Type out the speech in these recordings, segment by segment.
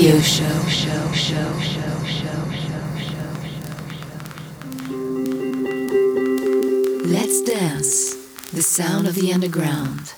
radio show. Let's dance. The sound of the underground.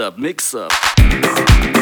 Up, mix up.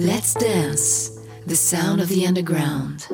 Let's dance, the sound of the underground.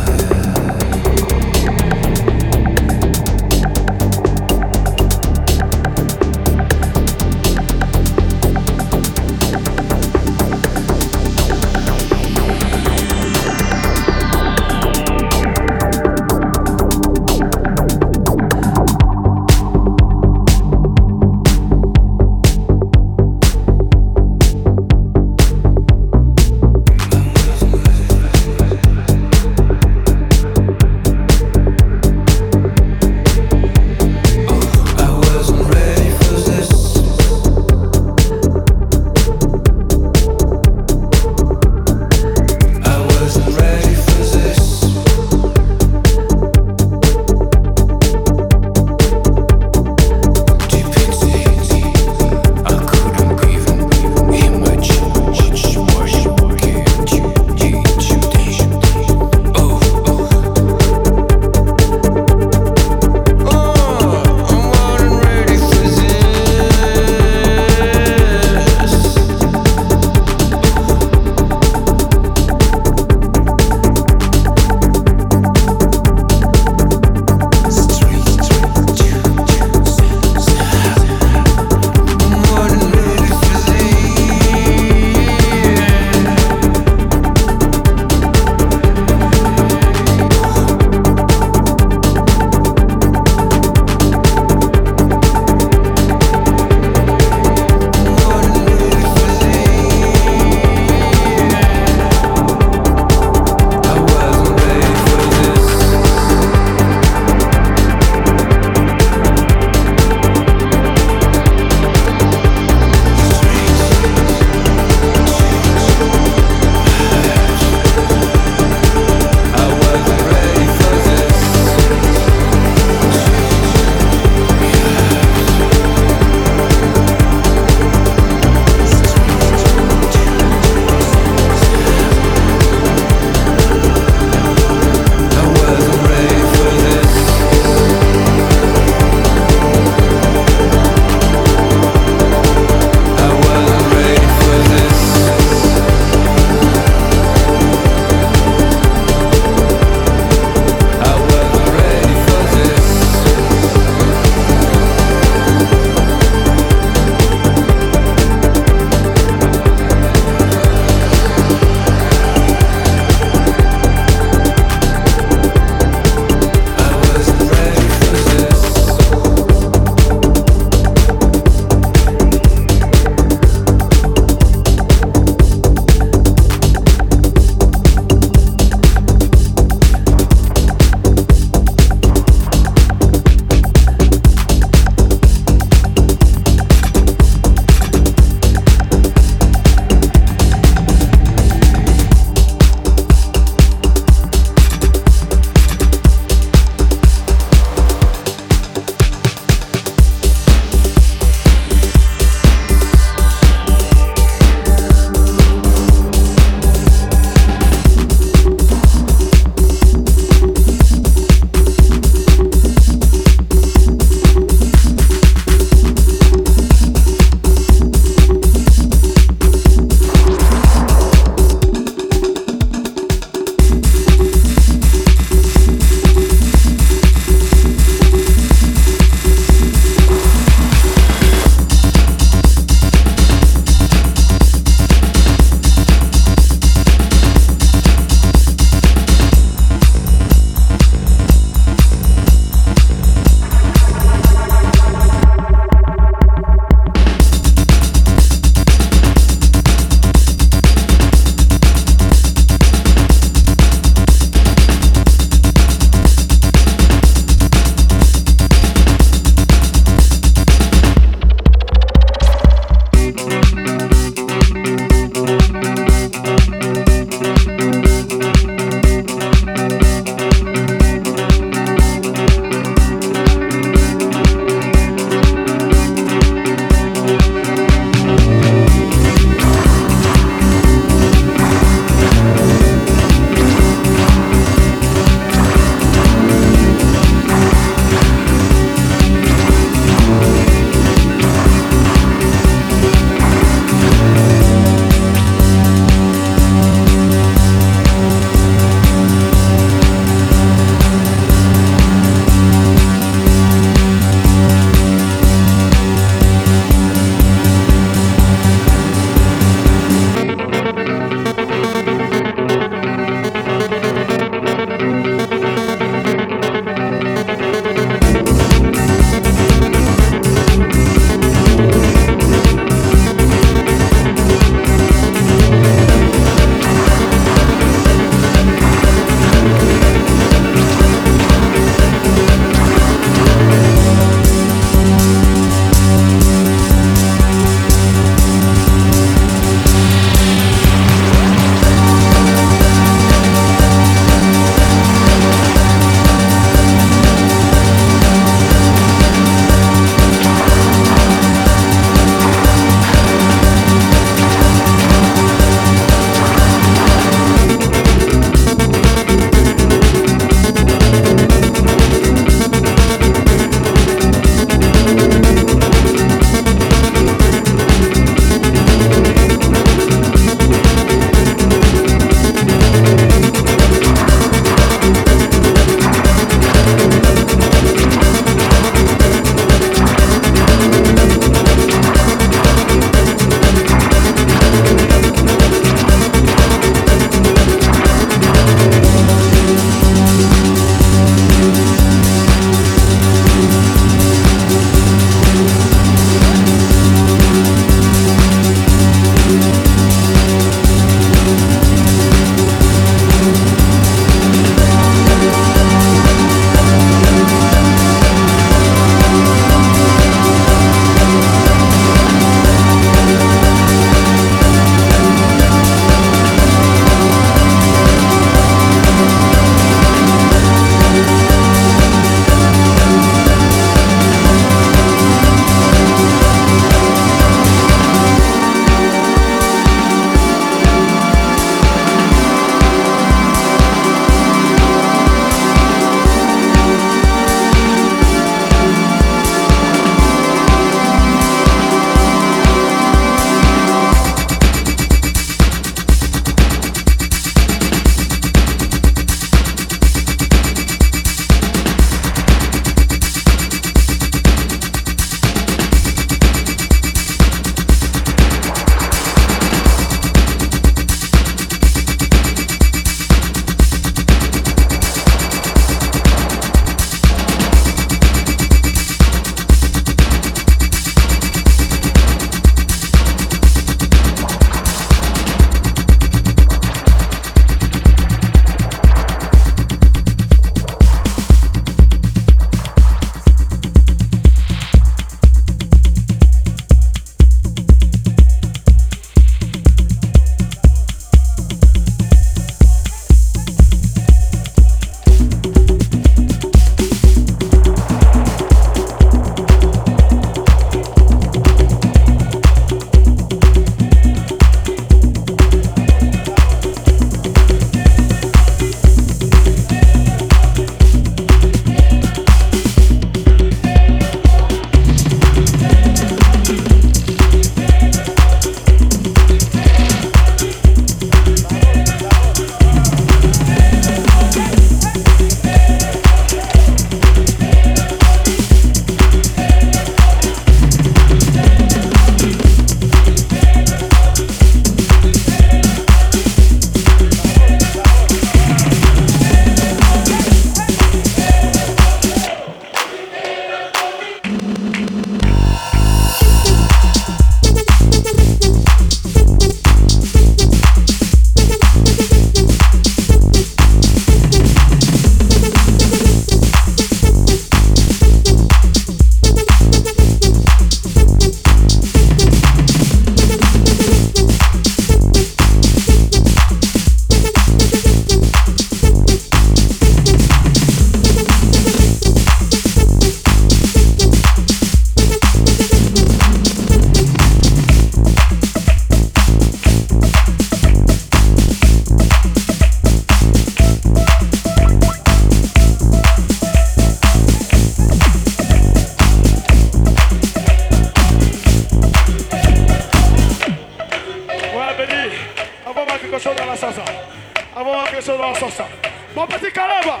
Kesova Sosa. Mon petit Calaba.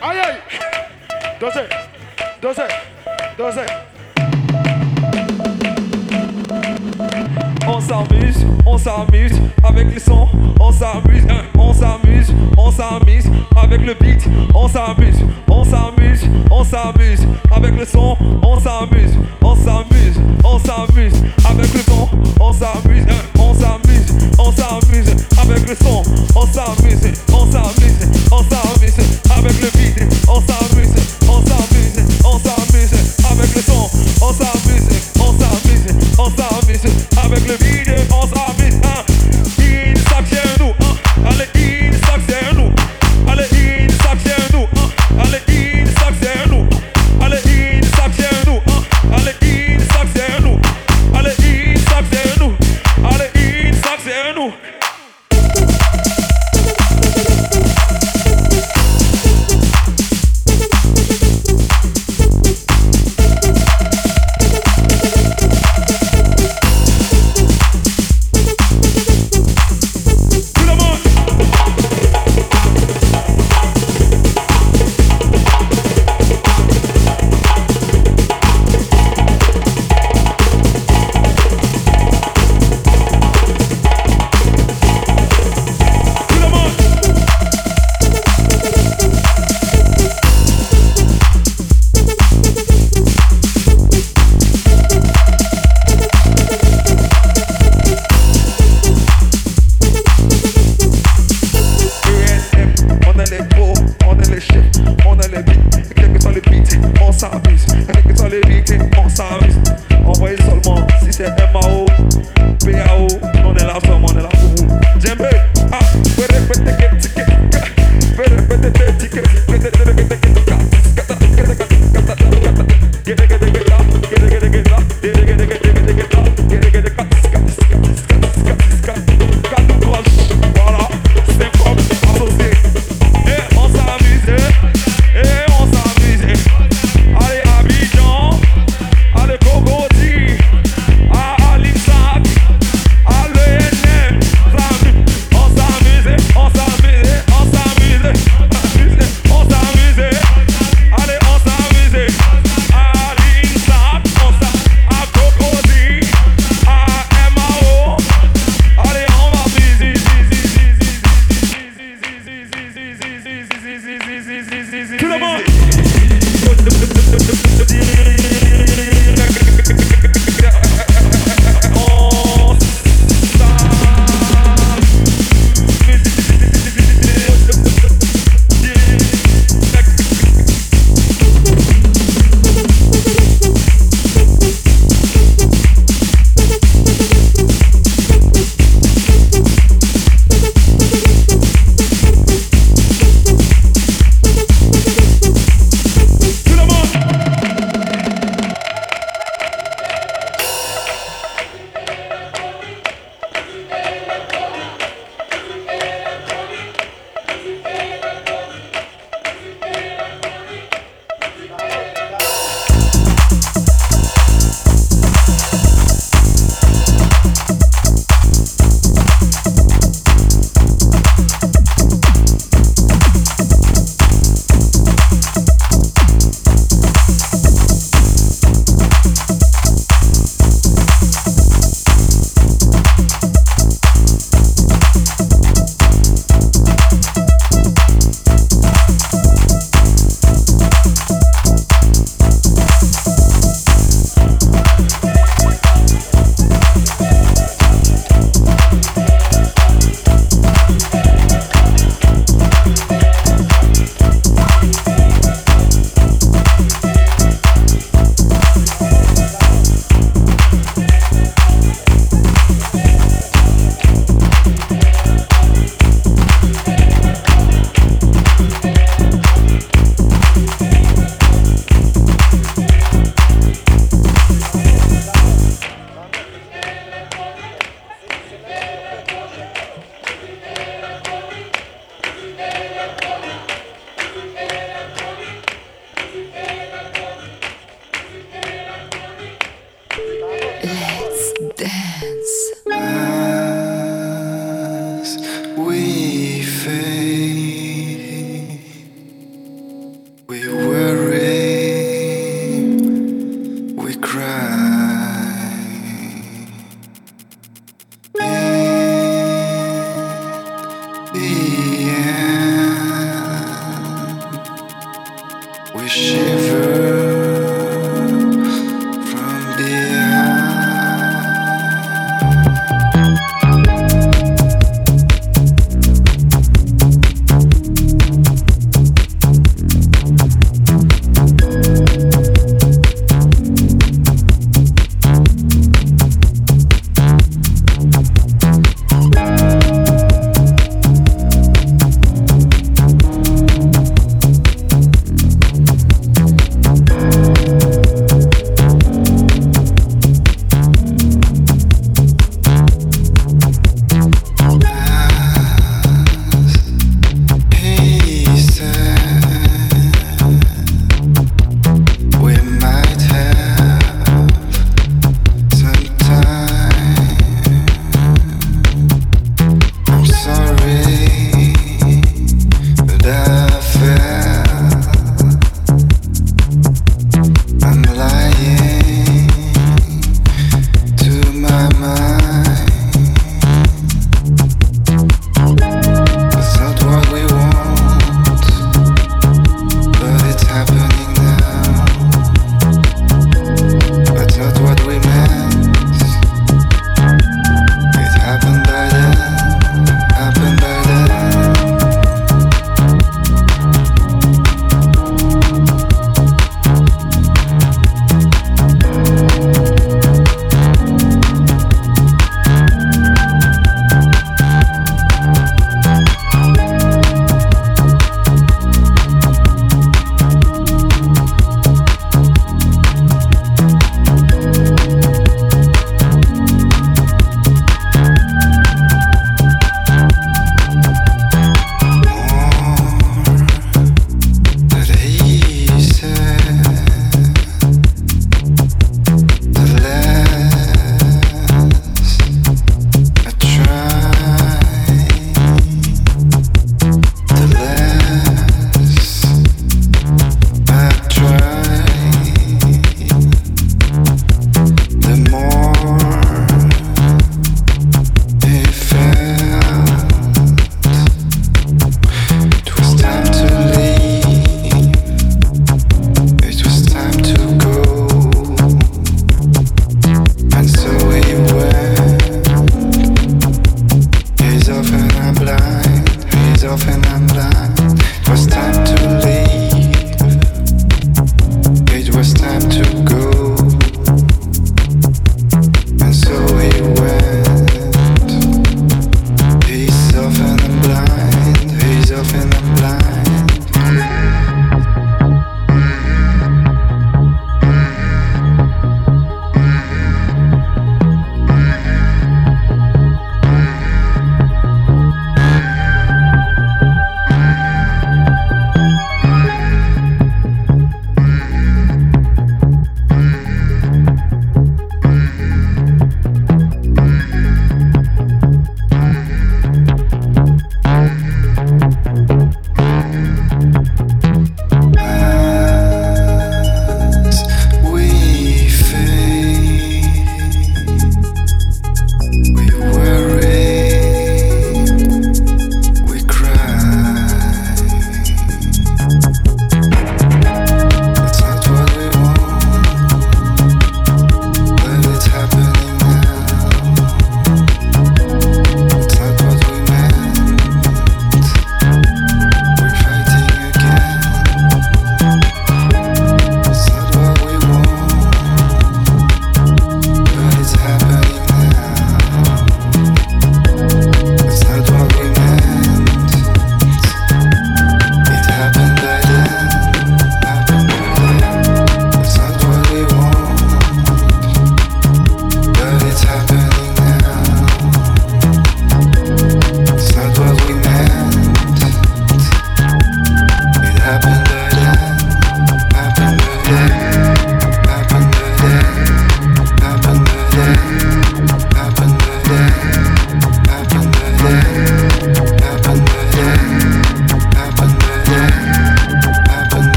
Aïe aïe. On s'amuse, on s'amuse avec le son, on s'amuse, hein. on s'amuse, on s'amuse avec le beat, on s'amuse, on s'amuse, on s'amuse avec le son, on s'amuse, on s'amuse, on s'amuse avec le son, on s'amuse. Hein on s'amusait, on s'amusait.